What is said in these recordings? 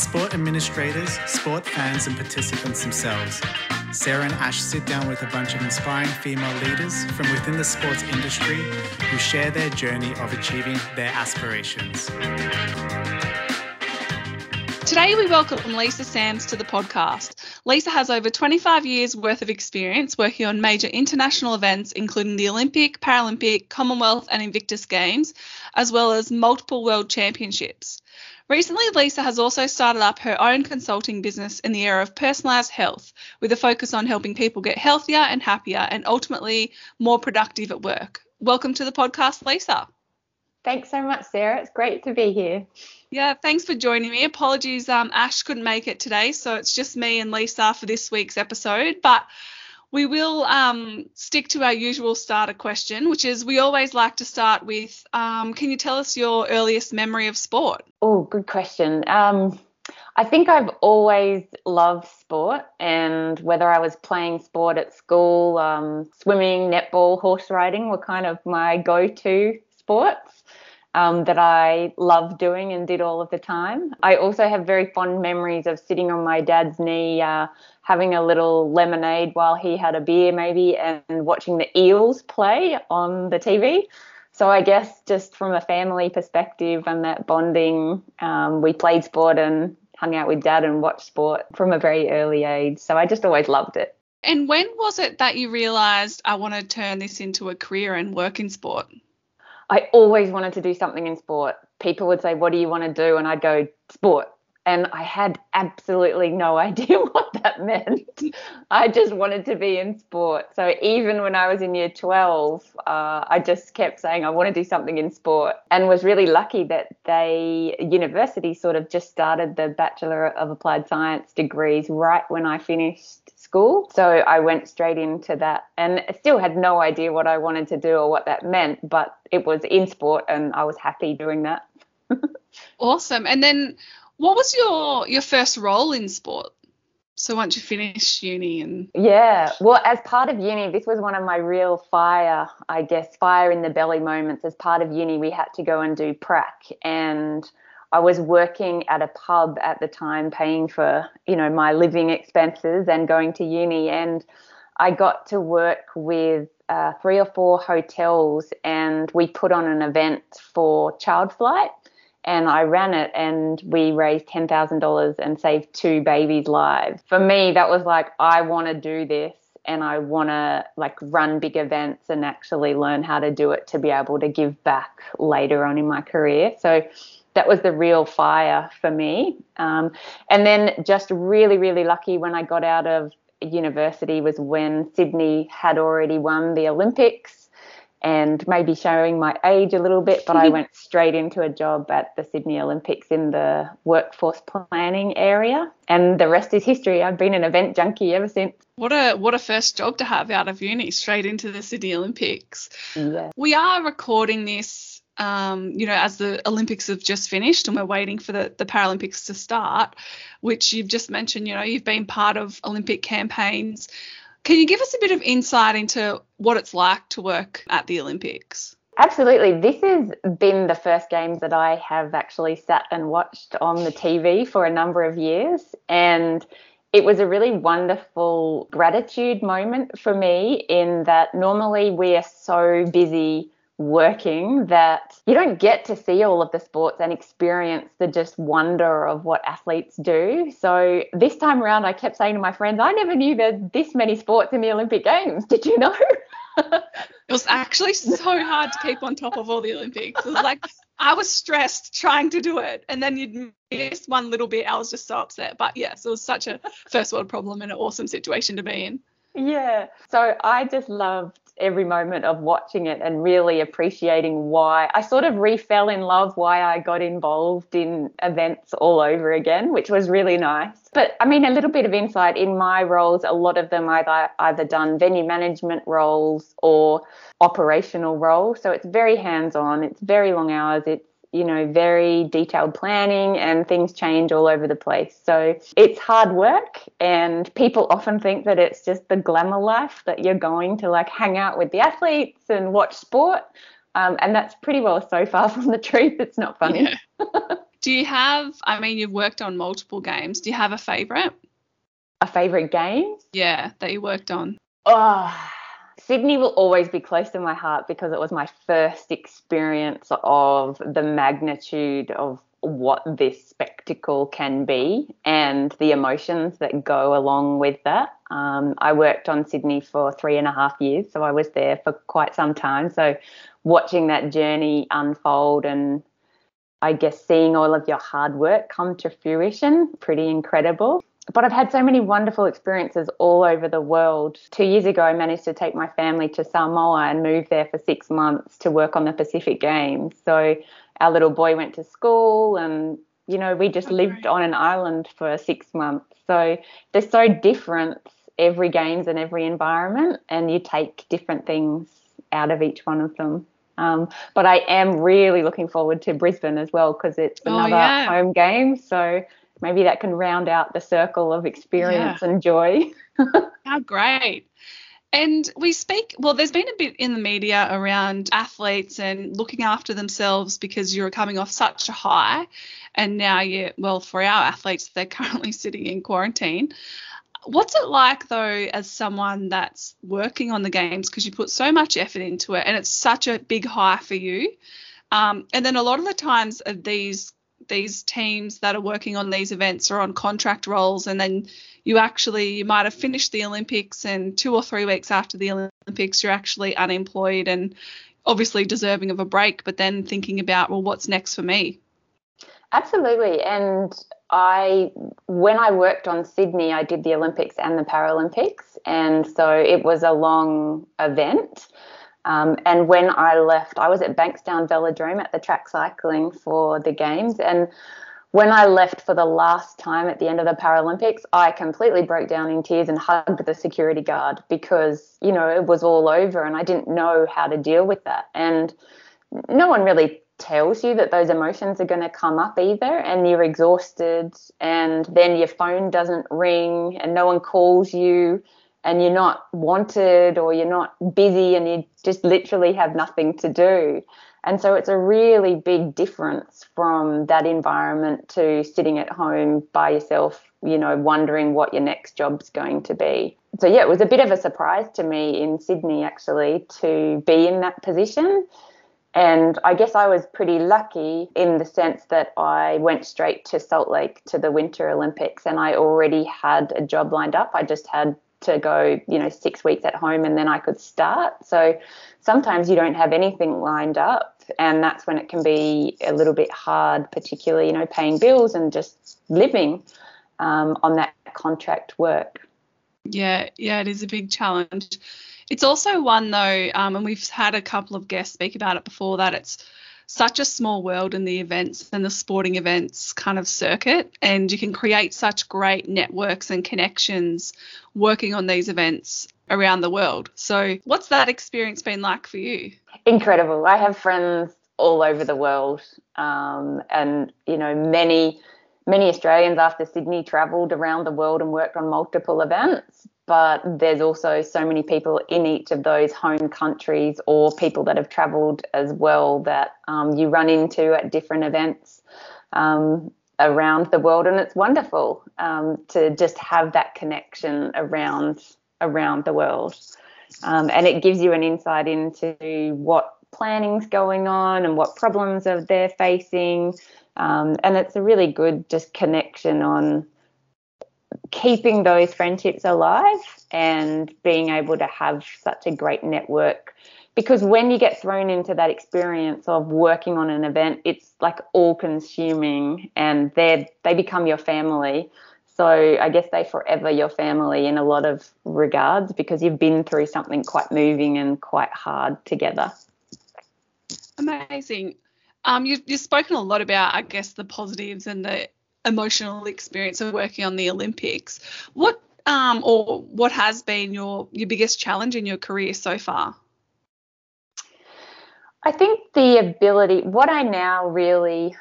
sport administrators, sport fans, and participants themselves. Sarah and Ash sit down with a bunch of inspiring female leaders from within the sports industry who share their journey of achieving their aspirations. Today, we welcome Lisa Sams to the podcast. Lisa has over 25 years worth of experience working on major international events, including the Olympic, Paralympic, Commonwealth, and Invictus Games, as well as multiple world championships. Recently, Lisa has also started up her own consulting business in the area of personalised health, with a focus on helping people get healthier and happier and ultimately more productive at work. Welcome to the podcast, Lisa. Thanks so much, Sarah. It's great to be here. Yeah, thanks for joining me. Apologies, um, Ash couldn't make it today, so it's just me and Lisa for this week's episode. But we will um, stick to our usual starter question, which is we always like to start with um, can you tell us your earliest memory of sport? Oh, good question. Um, I think I've always loved sport, and whether I was playing sport at school, um, swimming, netball, horse riding were kind of my go to sports um, that I loved doing and did all of the time. I also have very fond memories of sitting on my dad's knee, uh, having a little lemonade while he had a beer, maybe, and watching the Eels play on the TV. So I guess just from a family perspective and that bonding, um, we played sport and hung out with dad and watched sport from a very early age. So I just always loved it. And when was it that you realised I want to turn this into a career and work in sport? I always wanted to do something in sport. People would say, What do you want to do? And I'd go, Sport. And I had absolutely no idea what that meant. I just wanted to be in sport. So even when I was in year 12, uh, I just kept saying, I want to do something in sport. And was really lucky that they, university sort of just started the Bachelor of Applied Science degrees right when I finished school. So I went straight into that and still had no idea what I wanted to do or what that meant, but it was in sport and I was happy doing that. awesome. And then what was your your first role in sport? So once you finished uni and yeah, well, as part of uni, this was one of my real fire, I guess, fire in the belly moments. As part of uni, we had to go and do prac, and I was working at a pub at the time, paying for you know my living expenses and going to uni, and I got to work with uh, three or four hotels, and we put on an event for Child Flight, and I ran it, and we raised ten thousand dollars and saved two babies' lives. For me, that was like I want to do this and I want to like run big events and actually learn how to do it to be able to give back later on in my career. So that was the real fire for me. Um, and then just really, really lucky when I got out of university was when Sydney had already won the Olympics. And maybe showing my age a little bit, but I went straight into a job at the Sydney Olympics in the workforce planning area, and the rest is history. I've been an event junkie ever since. What a what a first job to have out of uni, straight into the Sydney Olympics. Yeah. We are recording this um, you know, as the Olympics have just finished and we're waiting for the, the Paralympics to start, which you've just mentioned, you know, you've been part of Olympic campaigns. Can you give us a bit of insight into what it's like to work at the Olympics? Absolutely. This has been the first games that I have actually sat and watched on the TV for a number of years. And it was a really wonderful gratitude moment for me in that normally we are so busy working that you don't get to see all of the sports and experience the just wonder of what athletes do. So this time around, I kept saying to my friends, I never knew there's this many sports in the Olympic Games. Did you know? it was actually so hard to keep on top of all the Olympics. It was like I was stressed trying to do it, and then you'd miss one little bit. I was just so upset. But yes, it was such a first world problem and an awesome situation to be in. Yeah. So I just loved every moment of watching it and really appreciating why I sort of refell in love why I got involved in events all over again, which was really nice. But I mean, a little bit of insight in my roles, a lot of them I've either done venue management roles or operational roles. So it's very hands on, it's very long hours, it's you know, very detailed planning and things change all over the place. So it's hard work and people often think that it's just the glamour life that you're going to like hang out with the athletes and watch sport. Um, and that's pretty well so far from the truth. It's not funny. Yeah. Do you have, I mean, you've worked on multiple games. Do you have a favourite? A favourite game? Yeah, that you worked on. Oh, Sydney will always be close to my heart because it was my first experience of the magnitude of what this spectacle can be and the emotions that go along with that. Um, I worked on Sydney for three and a half years, so I was there for quite some time. So watching that journey unfold and I guess seeing all of your hard work come to fruition, pretty incredible. But I've had so many wonderful experiences all over the world. Two years ago, I managed to take my family to Samoa and move there for six months to work on the Pacific Games. So our little boy went to school and you know we just lived on an island for six months so they're so different every games and every environment and you take different things out of each one of them um, but I am really looking forward to Brisbane as well because it's oh, another oh, yeah. home game. So maybe that can round out the circle of experience yeah. and joy. How great. And we speak, well, there's been a bit in the media around athletes and looking after themselves because you're coming off such a high. And now you, well, for our athletes, they're currently sitting in quarantine. What's it like, though, as someone that's working on the games because you put so much effort into it and it's such a big high for you? Um, and then a lot of the times, of these these teams that are working on these events are on contract roles and then you actually you might have finished the olympics and two or three weeks after the olympics you're actually unemployed and obviously deserving of a break but then thinking about well what's next for me? Absolutely. And i when i worked on sydney i did the olympics and the paralympics. And so it was a long event um, and when I left, I was at Bankstown Velodrome at the track cycling for the games. And when I left for the last time at the end of the Paralympics, I completely broke down in tears and hugged the security guard because, you know, it was all over and I didn't know how to deal with that. And no one really tells you that those emotions are going to come up either and you're exhausted and then your phone doesn't ring and no one calls you and you're not wanted or you're not busy and you just literally have nothing to do. And so it's a really big difference from that environment to sitting at home by yourself, you know, wondering what your next job's going to be. So, yeah, it was a bit of a surprise to me in Sydney actually to be in that position. And I guess I was pretty lucky in the sense that I went straight to Salt Lake to the Winter Olympics and I already had a job lined up. I just had to go, you know, six weeks at home and then I could start. So sometimes you don't have anything lined up, and that's when it can be a little bit hard, particularly, you know, paying bills and just living um, on that contract work. Yeah, yeah, it is a big challenge. It's also one though, um, and we've had a couple of guests speak about it before that it's such a small world in the events and the sporting events kind of circuit, and you can create such great networks and connections working on these events around the world. So, what's that experience been like for you? Incredible. I have friends all over the world, um, and you know, many many Australians after Sydney travelled around the world and worked on multiple events but there's also so many people in each of those home countries or people that have travelled as well that um, you run into at different events um, around the world, and it's wonderful um, to just have that connection around around the world, um, and it gives you an insight into what planning's going on and what problems are they're facing, um, and it's a really good just connection on keeping those friendships alive and being able to have such a great network. Because when you get thrown into that experience of working on an event it's like all consuming and they they become your family. So i guess they forever your family in a lot of regards because you've been through something quite moving and quite hard together. Amazing um, you've, you've spoken a lot about i guess the positives and the emotional experience of working on the Olympics. What um, or what has been your your biggest challenge in your career so far? I think the ability. What I now really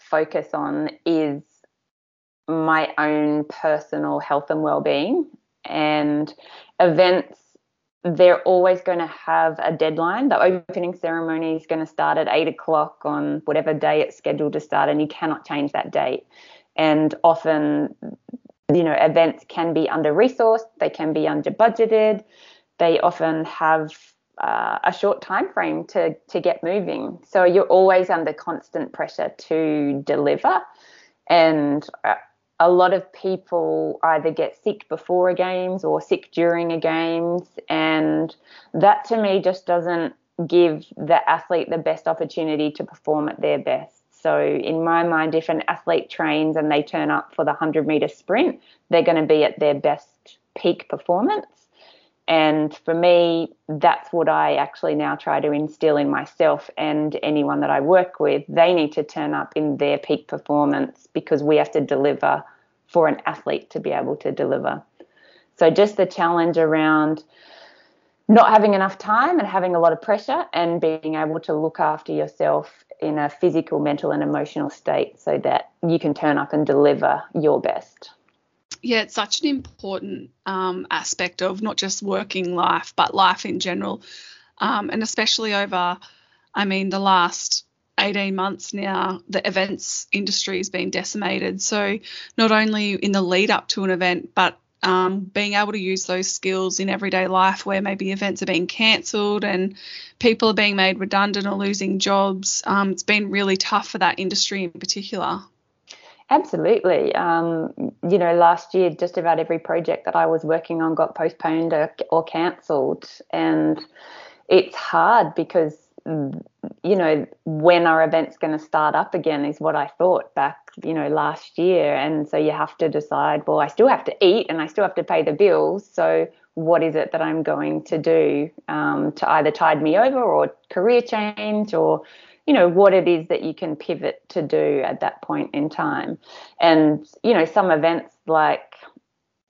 focus on is my own personal health and well-being, and events they're always going to have a deadline. The opening ceremony is going to start at eight o'clock on whatever day it's scheduled to start, and you cannot change that date. And often, you know, events can be under resourced, they can be under budgeted, they often have uh, a short time frame to to get moving. So you're always under constant pressure to deliver, and uh, a lot of people either get sick before a games or sick during a games and that to me just doesn't give the athlete the best opportunity to perform at their best. So in my mind if an athlete trains and they turn up for the 100 meter sprint they're going to be at their best peak performance and for me, that's what I actually now try to instill in myself and anyone that I work with. They need to turn up in their peak performance because we have to deliver for an athlete to be able to deliver. So, just the challenge around not having enough time and having a lot of pressure and being able to look after yourself in a physical, mental, and emotional state so that you can turn up and deliver your best yeah, it's such an important um, aspect of not just working life, but life in general. Um, and especially over, I mean, the last 18 months now, the events industry has been decimated. So, not only in the lead up to an event, but um, being able to use those skills in everyday life where maybe events are being cancelled and people are being made redundant or losing jobs. Um, it's been really tough for that industry in particular. Absolutely. Um, you know, last year, just about every project that I was working on got postponed or, or cancelled. And it's hard because, you know, when our event's going to start up again is what I thought back, you know, last year. And so you have to decide, well, I still have to eat and I still have to pay the bills. So what is it that I'm going to do um, to either tide me over or career change or you know what it is that you can pivot to do at that point in time. And you know some events like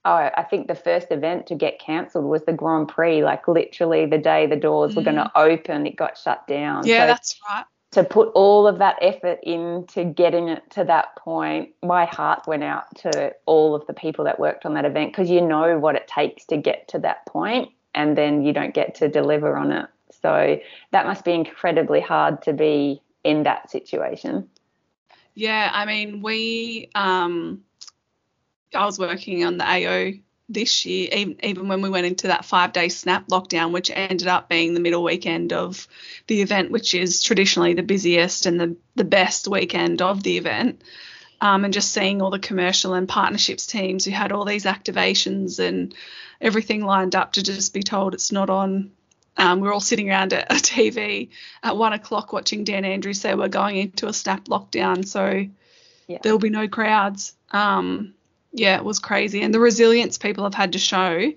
oh i think the first event to get cancelled was the grand prix like literally the day the doors mm. were going to open it got shut down. Yeah so that's right. to put all of that effort into getting it to that point my heart went out to all of the people that worked on that event because you know what it takes to get to that point and then you don't get to deliver on it so that must be incredibly hard to be in that situation. Yeah, I mean, we, um, I was working on the AO this year, even, even when we went into that five day snap lockdown, which ended up being the middle weekend of the event, which is traditionally the busiest and the, the best weekend of the event. Um, and just seeing all the commercial and partnerships teams who had all these activations and everything lined up to just be told it's not on um, we're all sitting around a, a, TV at one o'clock watching Dan Andrews say we're going into a snap lockdown, so yeah. there'll be no crowds. Um, yeah, it was crazy, and the resilience people have had to show,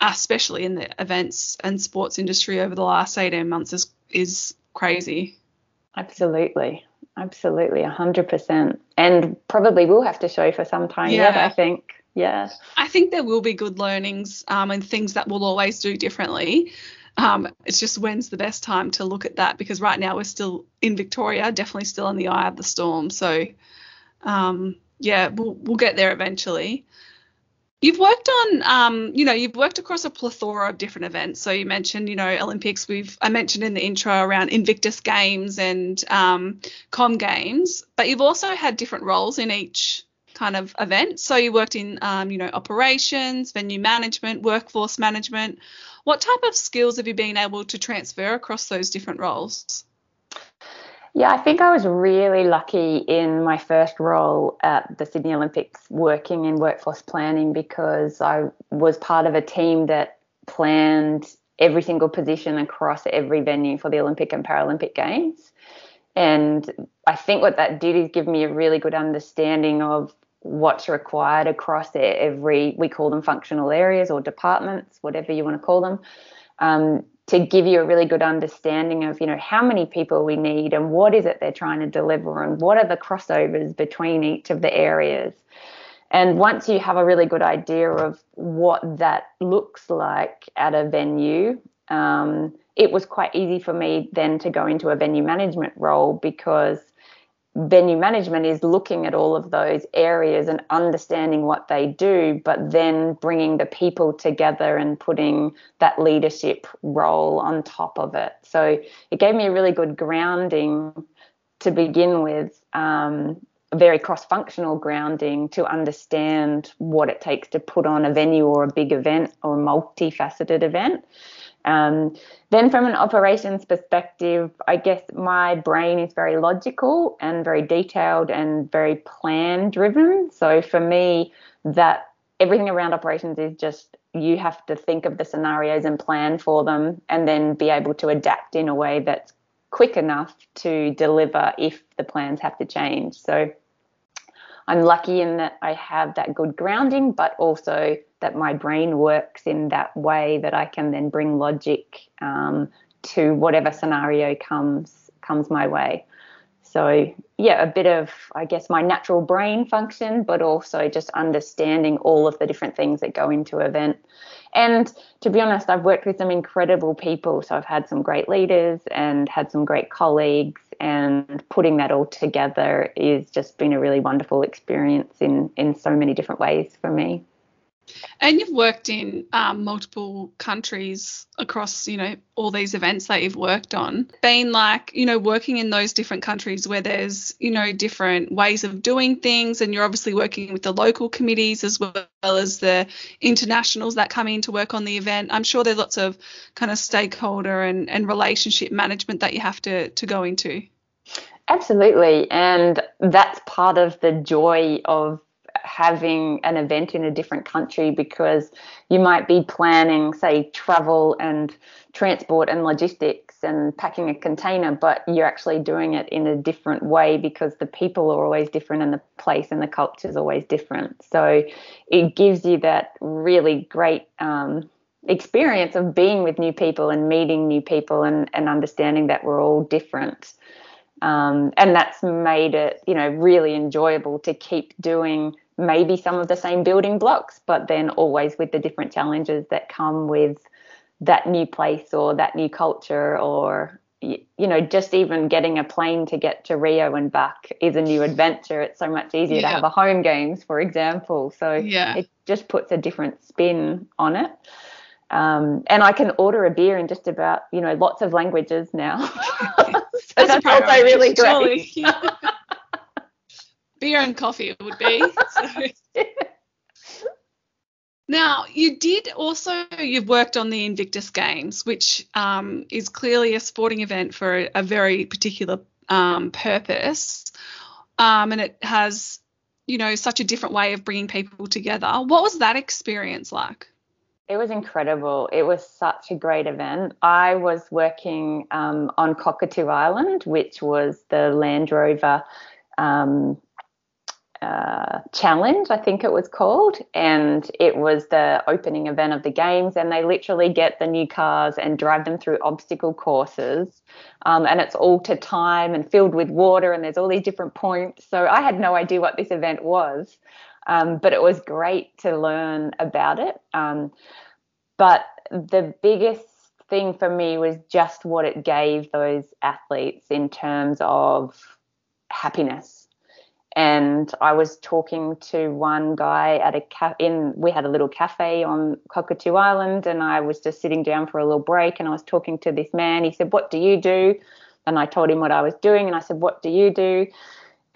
especially in the events and sports industry over the last eighteen months, is is crazy. Absolutely, absolutely, hundred percent, and probably will have to show for some time yeah. yet. I think. Yeah. I think there will be good learnings um, and things that we'll always do differently. Um, it's just when's the best time to look at that because right now we're still in Victoria, definitely still in the eye of the storm. So, um, yeah, we'll, we'll get there eventually. You've worked on, um, you know, you've worked across a plethora of different events. So you mentioned, you know, Olympics. We've I mentioned in the intro around Invictus Games and um, Com Games, but you've also had different roles in each kind of event. So you worked in, um, you know, operations, venue management, workforce management. What type of skills have you been able to transfer across those different roles? Yeah, I think I was really lucky in my first role at the Sydney Olympics working in workforce planning because I was part of a team that planned every single position across every venue for the Olympic and Paralympic Games. And I think what that did is give me a really good understanding of what's required across every we call them functional areas or departments whatever you want to call them um, to give you a really good understanding of you know how many people we need and what is it they're trying to deliver and what are the crossovers between each of the areas. And once you have a really good idea of what that looks like at a venue um, it was quite easy for me then to go into a venue management role because venue management is looking at all of those areas and understanding what they do, but then bringing the people together and putting that leadership role on top of it. So it gave me a really good grounding to begin with, um, very cross functional grounding to understand what it takes to put on a venue or a big event or a multifaceted event. Um, then, from an operations perspective, I guess my brain is very logical and very detailed and very plan driven. So, for me, that everything around operations is just you have to think of the scenarios and plan for them and then be able to adapt in a way that's quick enough to deliver if the plans have to change. So, I'm lucky in that I have that good grounding, but also that my brain works in that way that I can then bring logic um, to whatever scenario comes comes my way. So yeah, a bit of I guess my natural brain function, but also just understanding all of the different things that go into event. And to be honest, I've worked with some incredible people. So I've had some great leaders and had some great colleagues and putting that all together is just been a really wonderful experience in in so many different ways for me. And you've worked in um, multiple countries across, you know, all these events that you've worked on. Being like, you know, working in those different countries where there's, you know, different ways of doing things, and you're obviously working with the local committees as well as the internationals that come in to work on the event. I'm sure there's lots of kind of stakeholder and, and relationship management that you have to to go into. Absolutely. And that's part of the joy of having an event in a different country because you might be planning, say, travel and transport and logistics and packing a container, but you're actually doing it in a different way because the people are always different and the place and the culture is always different. So it gives you that really great um, experience of being with new people and meeting new people and, and understanding that we're all different. Um, and that's made it, you know, really enjoyable to keep doing maybe some of the same building blocks, but then always with the different challenges that come with that new place or that new culture or you know just even getting a plane to get to rio and back is a new adventure. It's so much easier yeah. to have a home games for example. So yeah. it just puts a different spin on it. Um, and i can order a beer in just about you know lots of languages now. So that's, that's also really great beer and coffee it would be. So. Now, you did also, you've worked on the Invictus Games, which um, is clearly a sporting event for a, a very particular um, purpose. Um, and it has, you know, such a different way of bringing people together. What was that experience like? It was incredible. It was such a great event. I was working um, on Cockatoo Island, which was the Land Rover um, uh, challenge, I think it was called, and it was the opening event of the games. And they literally get the new cars and drive them through obstacle courses, um, and it's all to time and filled with water, and there's all these different points. So I had no idea what this event was, um, but it was great to learn about it. Um, but the biggest thing for me was just what it gave those athletes in terms of happiness and I was talking to one guy at a ca- in we had a little cafe on Cockatoo Island and I was just sitting down for a little break and I was talking to this man. He said what do you do? And I told him what I was doing and I said what do you do?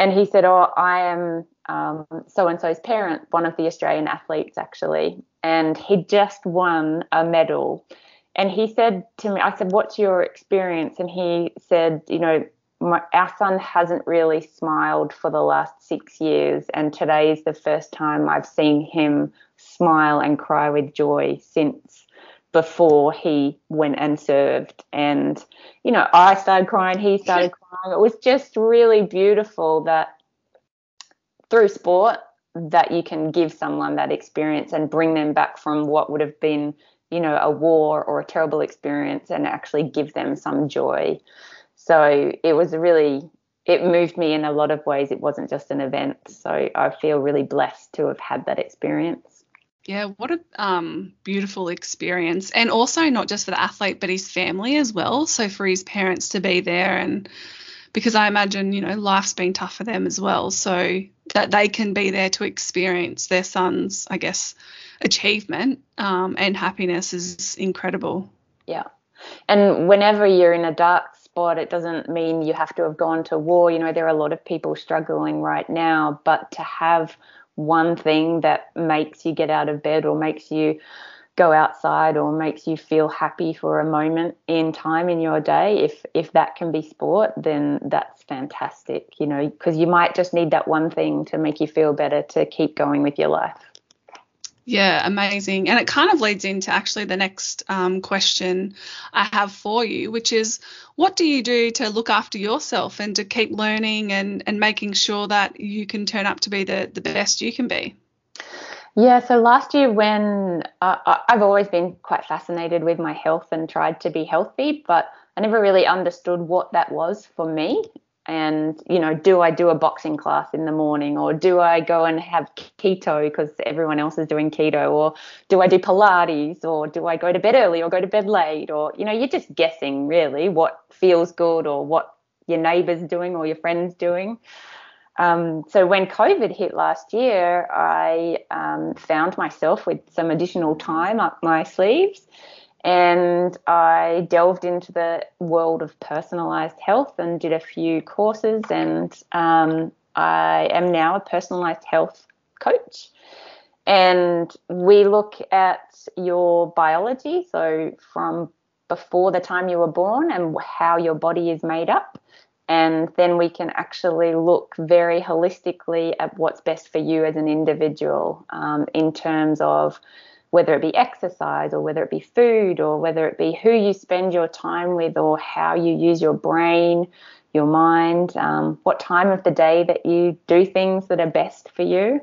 And he said oh I am um, so and so's parent one of the Australian athletes actually and he just won a medal. And he said to me I said what's your experience? And he said you know my, our son hasn't really smiled for the last six years, and today is the first time I've seen him smile and cry with joy since before he went and served. And, you know, I started crying, he started crying. It was just really beautiful that through sport, that you can give someone that experience and bring them back from what would have been, you know, a war or a terrible experience and actually give them some joy. So it was really, it moved me in a lot of ways. It wasn't just an event. So I feel really blessed to have had that experience. Yeah, what a um, beautiful experience. And also, not just for the athlete, but his family as well. So, for his parents to be there and because I imagine, you know, life's been tough for them as well. So that they can be there to experience their son's, I guess, achievement um, and happiness is incredible. Yeah. And whenever you're in a dark spot, it doesn't mean you have to have gone to war. You know, there are a lot of people struggling right now, but to have one thing that makes you get out of bed or makes you go outside or makes you feel happy for a moment in time in your day if if that can be sport then that's fantastic you know because you might just need that one thing to make you feel better to keep going with your life yeah, amazing. And it kind of leads into actually the next um, question I have for you, which is what do you do to look after yourself and to keep learning and, and making sure that you can turn up to be the, the best you can be? Yeah, so last year when uh, I've always been quite fascinated with my health and tried to be healthy, but I never really understood what that was for me and you know do i do a boxing class in the morning or do i go and have keto because everyone else is doing keto? Or do i do pilates or do i go to bed early or go to bed late? Or you know you're just guessing really what feels good or what your neighbors doing or your friends doing. Um, so when covid hit last year i um, found myself with some additional time up my sleeves and I delved into the world of personalized health and did a few courses. And um, I am now a personalized health coach. And we look at your biology, so from before the time you were born and how your body is made up. And then we can actually look very holistically at what's best for you as an individual um, in terms of whether it be exercise or whether it be food or whether it be who you spend your time with or how you use your brain, your mind, um, what time of the day that you do things that are best for you.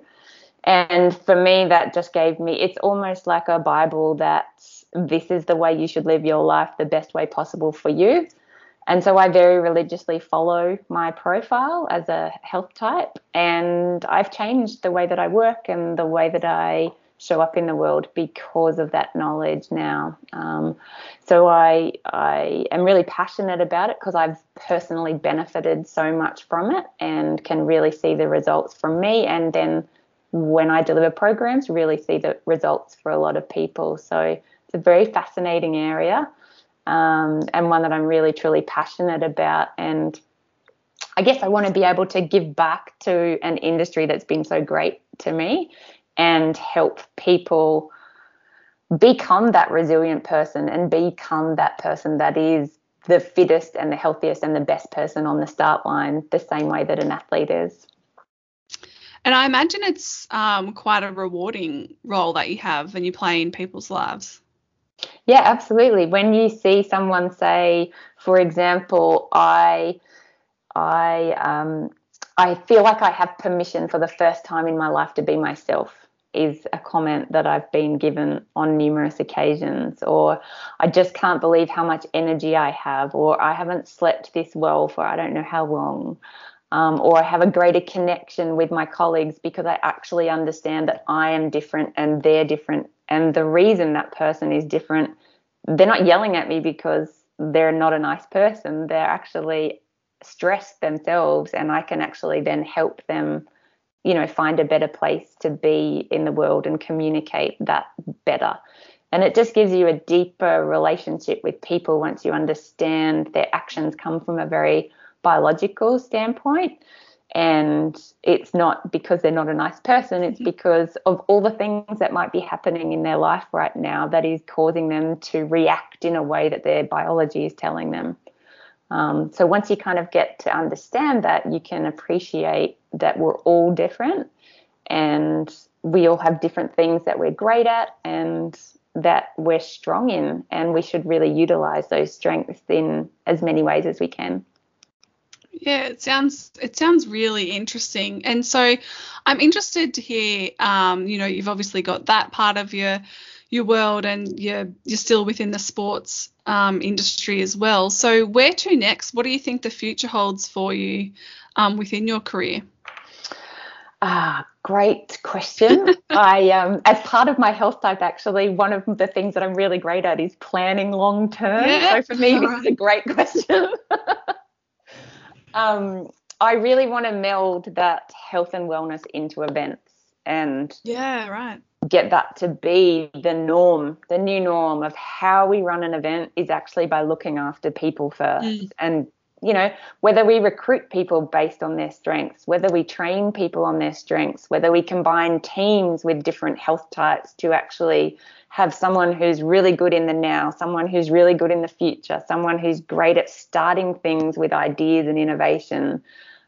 And for me, that just gave me, it's almost like a Bible that this is the way you should live your life the best way possible for you. And so I very religiously follow my profile as a health type. And I've changed the way that I work and the way that I show up in the world because of that knowledge now. Um, so I I am really passionate about it because I've personally benefited so much from it and can really see the results from me and then when I deliver programs really see the results for a lot of people. So it's a very fascinating area um, and one that I'm really truly passionate about and I guess I want to be able to give back to an industry that's been so great to me and help people become that resilient person and become that person that is the fittest and the healthiest and the best person on the start line, the same way that an athlete is. And I imagine it's um, quite a rewarding role that you have when you play in people's lives. Yeah, absolutely. When you see someone say, for example, I, I, um, I feel like I have permission for the first time in my life to be myself is a comment that I've been given on numerous occasions, or I just can't believe how much energy I have, or I haven't slept this well for I don't know how long, um, or I have a greater connection with my colleagues because I actually understand that I am different and they're different. And the reason that person is different, they're not yelling at me because they're not a nice person, they're actually stressed themselves, and I can actually then help them you know find a better place to be in the world and communicate that better. And it just gives you a deeper relationship with people once you understand their actions come from a very biological standpoint. And it's not because they're not a nice person it's mm-hmm. because of all the things that might be happening in their life right now that is causing them to react in a way that their biology is telling them um, so once you kind of get to understand that, you can appreciate that we're all different and we all have different things that we're great at and that we're strong in, and we should really utilize those strengths in as many ways as we can. Yeah, it sounds it sounds really interesting, and so I'm interested to hear. Um, you know, you've obviously got that part of your your world and you're you're still within the sports um, industry as well. So where to next? What do you think the future holds for you um, within your career? Ah, great question. I, um, as part of my health type, actually, one of the things that I'm really great at is planning long term. Yeah. So for me, this is a great question. um, I really want to meld that health and wellness into events and yeah, right. Get that to be the norm, the new norm of how we run an event is actually by looking after people first mm. and you know, whether we recruit people based on their strengths, whether we train people on their strengths, whether we combine teams with different health types to actually have someone who's really good in the now, someone who's really good in the future, someone who's great at starting things with ideas and innovation,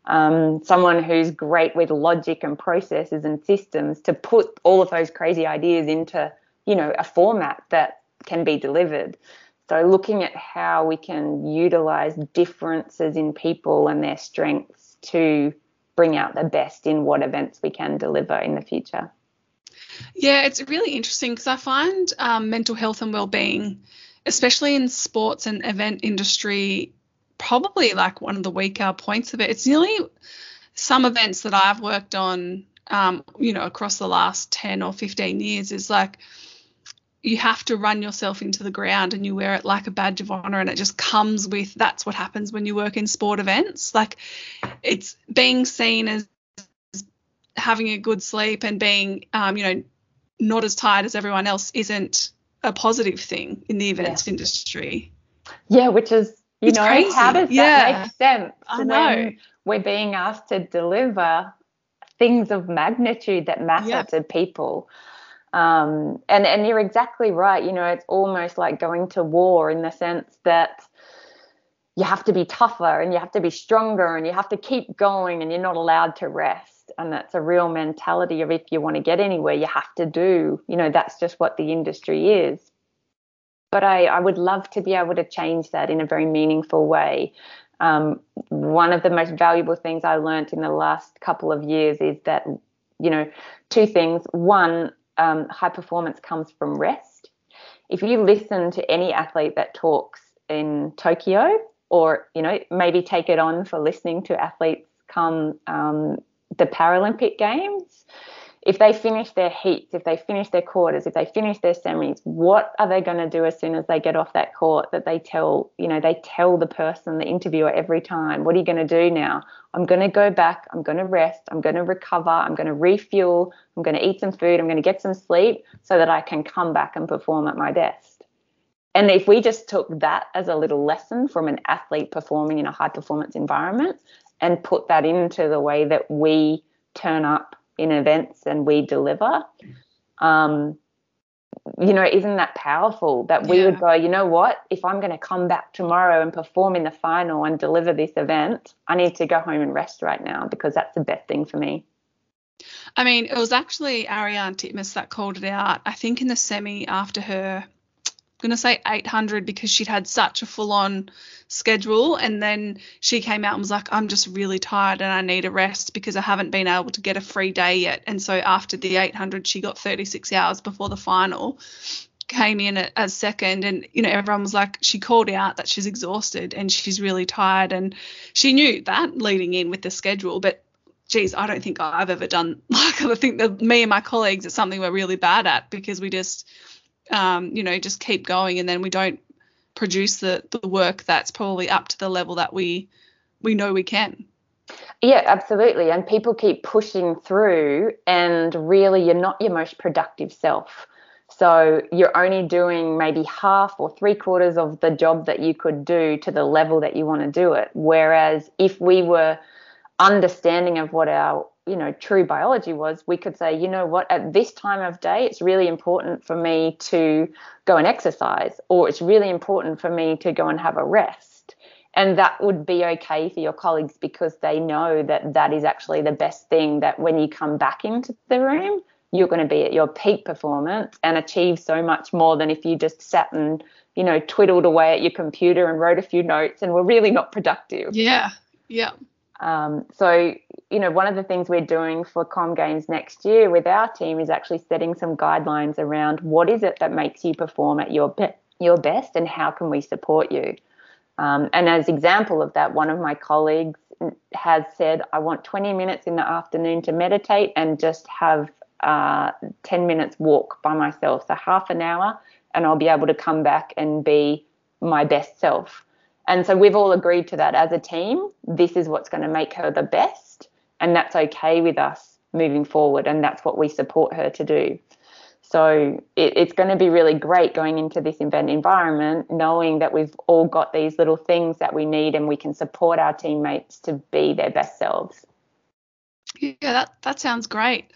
um, someone who's great with logic and processes and systems to put all of those crazy ideas into, you know, a format that can be delivered. So, looking at how we can utilize differences in people and their strengths to bring out the best in what events we can deliver in the future. Yeah, it's really interesting because I find um, mental health and well-being, especially in sports and event industry, probably like one of the weaker points of it. It's nearly some events that I've worked on, um, you know, across the last 10 or 15 years is like you have to run yourself into the ground and you wear it like a badge of honor and it just comes with that's what happens when you work in sport events like it's being seen as having a good sleep and being um, you know not as tired as everyone else isn't a positive thing in the events yeah. industry yeah which is you it's know crazy. how does yeah. that make sense I know. we're being asked to deliver things of magnitude that matter yeah. to people um, and and you're exactly right. You know, it's almost like going to war in the sense that you have to be tougher and you have to be stronger and you have to keep going and you're not allowed to rest. And that's a real mentality of if you want to get anywhere, you have to do. You know, that's just what the industry is. But I, I would love to be able to change that in a very meaningful way. Um, one of the most valuable things I learned in the last couple of years is that, you know, two things. One, um, high performance comes from rest. If you listen to any athlete that talks in Tokyo, or you know maybe take it on for listening to athletes come um, the Paralympic Games, if they finish their heats, if they finish their quarters, if they finish their semis, what are they going to do as soon as they get off that court that they tell, you know, they tell the person, the interviewer every time, what are you going to do now? I'm going to go back, I'm going to rest, I'm going to recover, I'm going to refuel, I'm going to eat some food, I'm going to get some sleep so that I can come back and perform at my best. And if we just took that as a little lesson from an athlete performing in a high performance environment and put that into the way that we turn up in events and we deliver. Um, you know isn't that powerful that we yeah. would go you know what? If i'm going to come back tomorrow and perform in the final and deliver this event i need to go home and rest right now because that's the best thing for me. I mean it was actually Ariarne Titmus that called it out i think in the semi after her going to say 800 because she'd had such a full on schedule. And then she came out and was like, I'm just really tired and I need a rest because I haven't been able to get a free day yet. And so after the 800, she got 36 hours before the final came in as second and you know everyone was like she called out that she's exhausted and she's really tired and she knew that leading in with the schedule but geez i don't think i've ever done like i think that me and my colleagues it's something we're really bad at because we just um, you know, just keep going and then we don't produce the, the work that's probably up to the level that we we know we can. Yeah, absolutely. And people keep pushing through and really you're not your most productive self. So you're only doing maybe half or three quarters of the job that you could do to the level that you want to do it. Whereas if we were understanding of what our you know true biology was we could say you know what? At this time of day it's really important for me to go and exercise or it's really important for me to go and have a rest. And that would be okay for your colleagues because they know that that is actually the best thing that when you come back into the room you're going to be at your peak performance and achieve so much more than if you just sat and you know twiddled away at your computer and wrote a few notes and were really not productive. Yeah. Yeah um, so, you know, one of the things we're doing for Com Games next year with our team is actually setting some guidelines around what is it that makes you perform at your be- your best and how can we support you. Um, and as example of that, one of my colleagues has said, I want 20 minutes in the afternoon to meditate and just have uh, 10 minutes walk by myself, so half an hour, and I'll be able to come back and be my best self. And so we've all agreed to that as a team. This is what's going to make her the best. And that's okay with us moving forward. And that's what we support her to do. So it, it's going to be really great going into this event environment, knowing that we've all got these little things that we need and we can support our teammates to be their best selves. Yeah, that, that sounds great.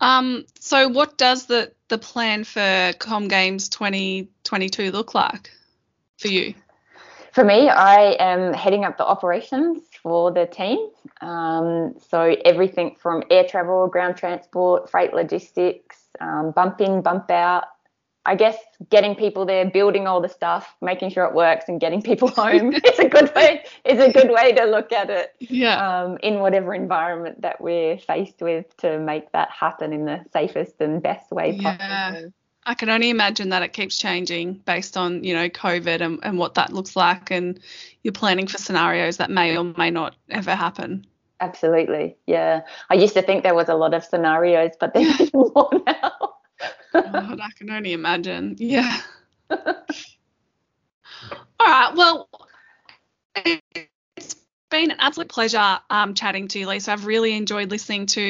Um, so what does the, the plan for Com Games 2022 look like for you? For me, I am heading up the operations for the team. Um, so everything from air travel, ground transport, freight logistics, um, bump in, bump out. I guess getting people there, building all the stuff, making sure it works, and getting people home is a good way. Is a good way to look at it. Yeah. Um, in whatever environment that we're faced with, to make that happen in the safest and best way possible. yeah. I can only imagine that it keeps changing based on, you know, COVID and, and what that looks like and you're planning for scenarios that may or may not ever happen. Absolutely. Yeah. I used to think there was a lot of scenarios, but there's more now. oh, I can only imagine. Yeah. All right. Well, been an absolute pleasure um, chatting to you, Lisa. I've really enjoyed listening to,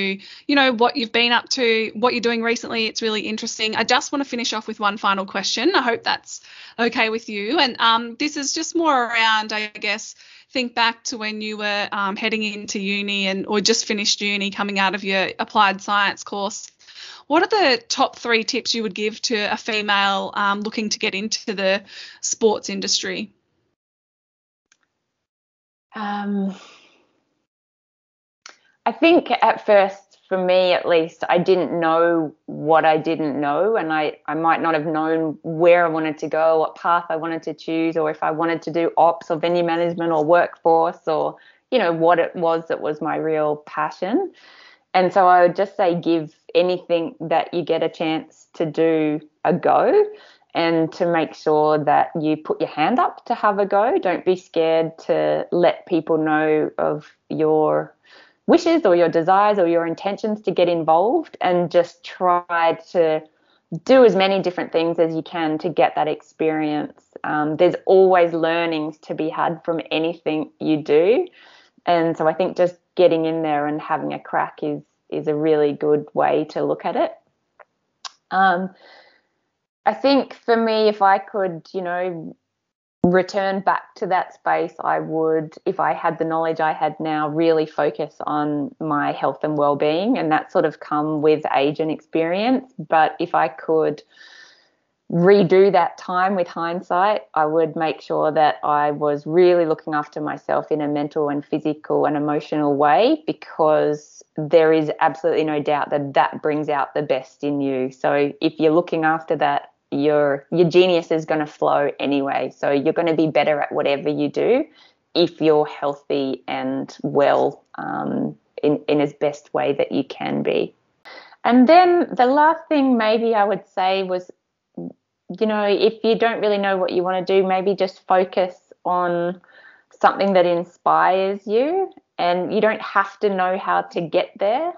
you know, what you've been up to, what you're doing recently. It's really interesting. I just want to finish off with one final question. I hope that's okay with you. And um, this is just more around, I guess, think back to when you were um, heading into uni and or just finished uni, coming out of your applied science course, what are the top three tips you would give to a female um, looking to get into the sports industry? Um, I think at first for me at least, I didn't know what I didn't know, and I, I might not have known where I wanted to go, what path I wanted to choose, or if I wanted to do ops or venue management or workforce, or you know what it was that was my real passion. And so I would just say give anything that you get a chance to do a go and to make sure that you put your hand up to have a go. Don't be scared to let people know of your wishes or your desires or your intentions to get involved and just try to do as many different things as you can to get that experience. Um, there's always learnings to be had from anything you do. And so I think just getting in there and having a crack is is a really good way to look at it. Um, I think for me, if I could, you know, return back to that space, I would, if I had the knowledge I had now, really focus on my health and well-being, and that sort of come with age and experience. But if I could redo that time with hindsight, I would make sure that I was really looking after myself in a mental and physical and emotional way because there is absolutely no doubt that that brings out the best in you. So if you're looking after that your your genius is going to flow anyway. So you're going to be better at whatever you do if you're healthy and well um, in in as best way that you can be. And then the last thing maybe I would say was, you know, if you don't really know what you want to do, maybe just focus on something that inspires you, and you don't have to know how to get there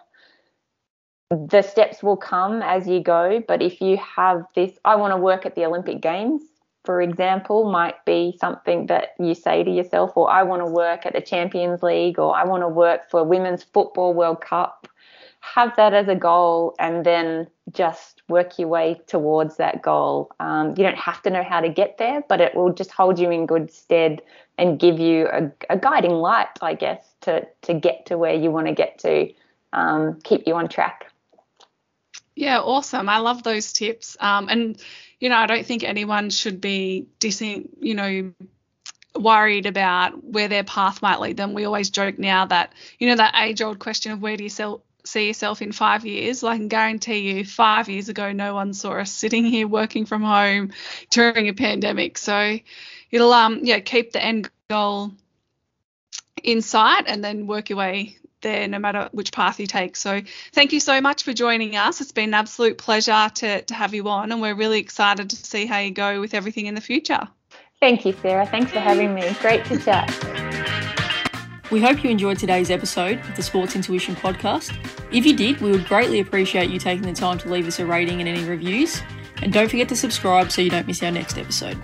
the steps will come as you go. But if you have this, I want to work at the Olympic Games, for example, might be something that you say to yourself, or I want to work at the Champions League, or I want to work for Women's Football World Cup. Have that as a goal and then just work your way towards that goal. Um, you don't have to know how to get there, but it will just hold you in good stead and give you a, a guiding light, I guess, to, to get to where you want to get to, um, keep you on track. Yeah, awesome. I love those tips. Um, and you know, I don't think anyone should be dissing, you know, worried about where their path might lead them. We always joke now that, you know, that age old question of where do you sell, see yourself in five years? Well, I can guarantee you, five years ago, no one saw us sitting here working from home during a pandemic. So it'll, um, yeah, keep the end goal in sight and then work your way there no matter which path you take. So thank you so much for joining us. It's been an absolute pleasure to, to have you on, and we're really excited to see how you go with everything in the future. Thank you, Sarah. Thanks for having me. Great to chat. We hope you enjoyed today's episode of the Sports Intuition podcast. If you did, we would greatly appreciate you taking the time to leave us a rating and any reviews. And don't forget to subscribe so you don't miss our next episode.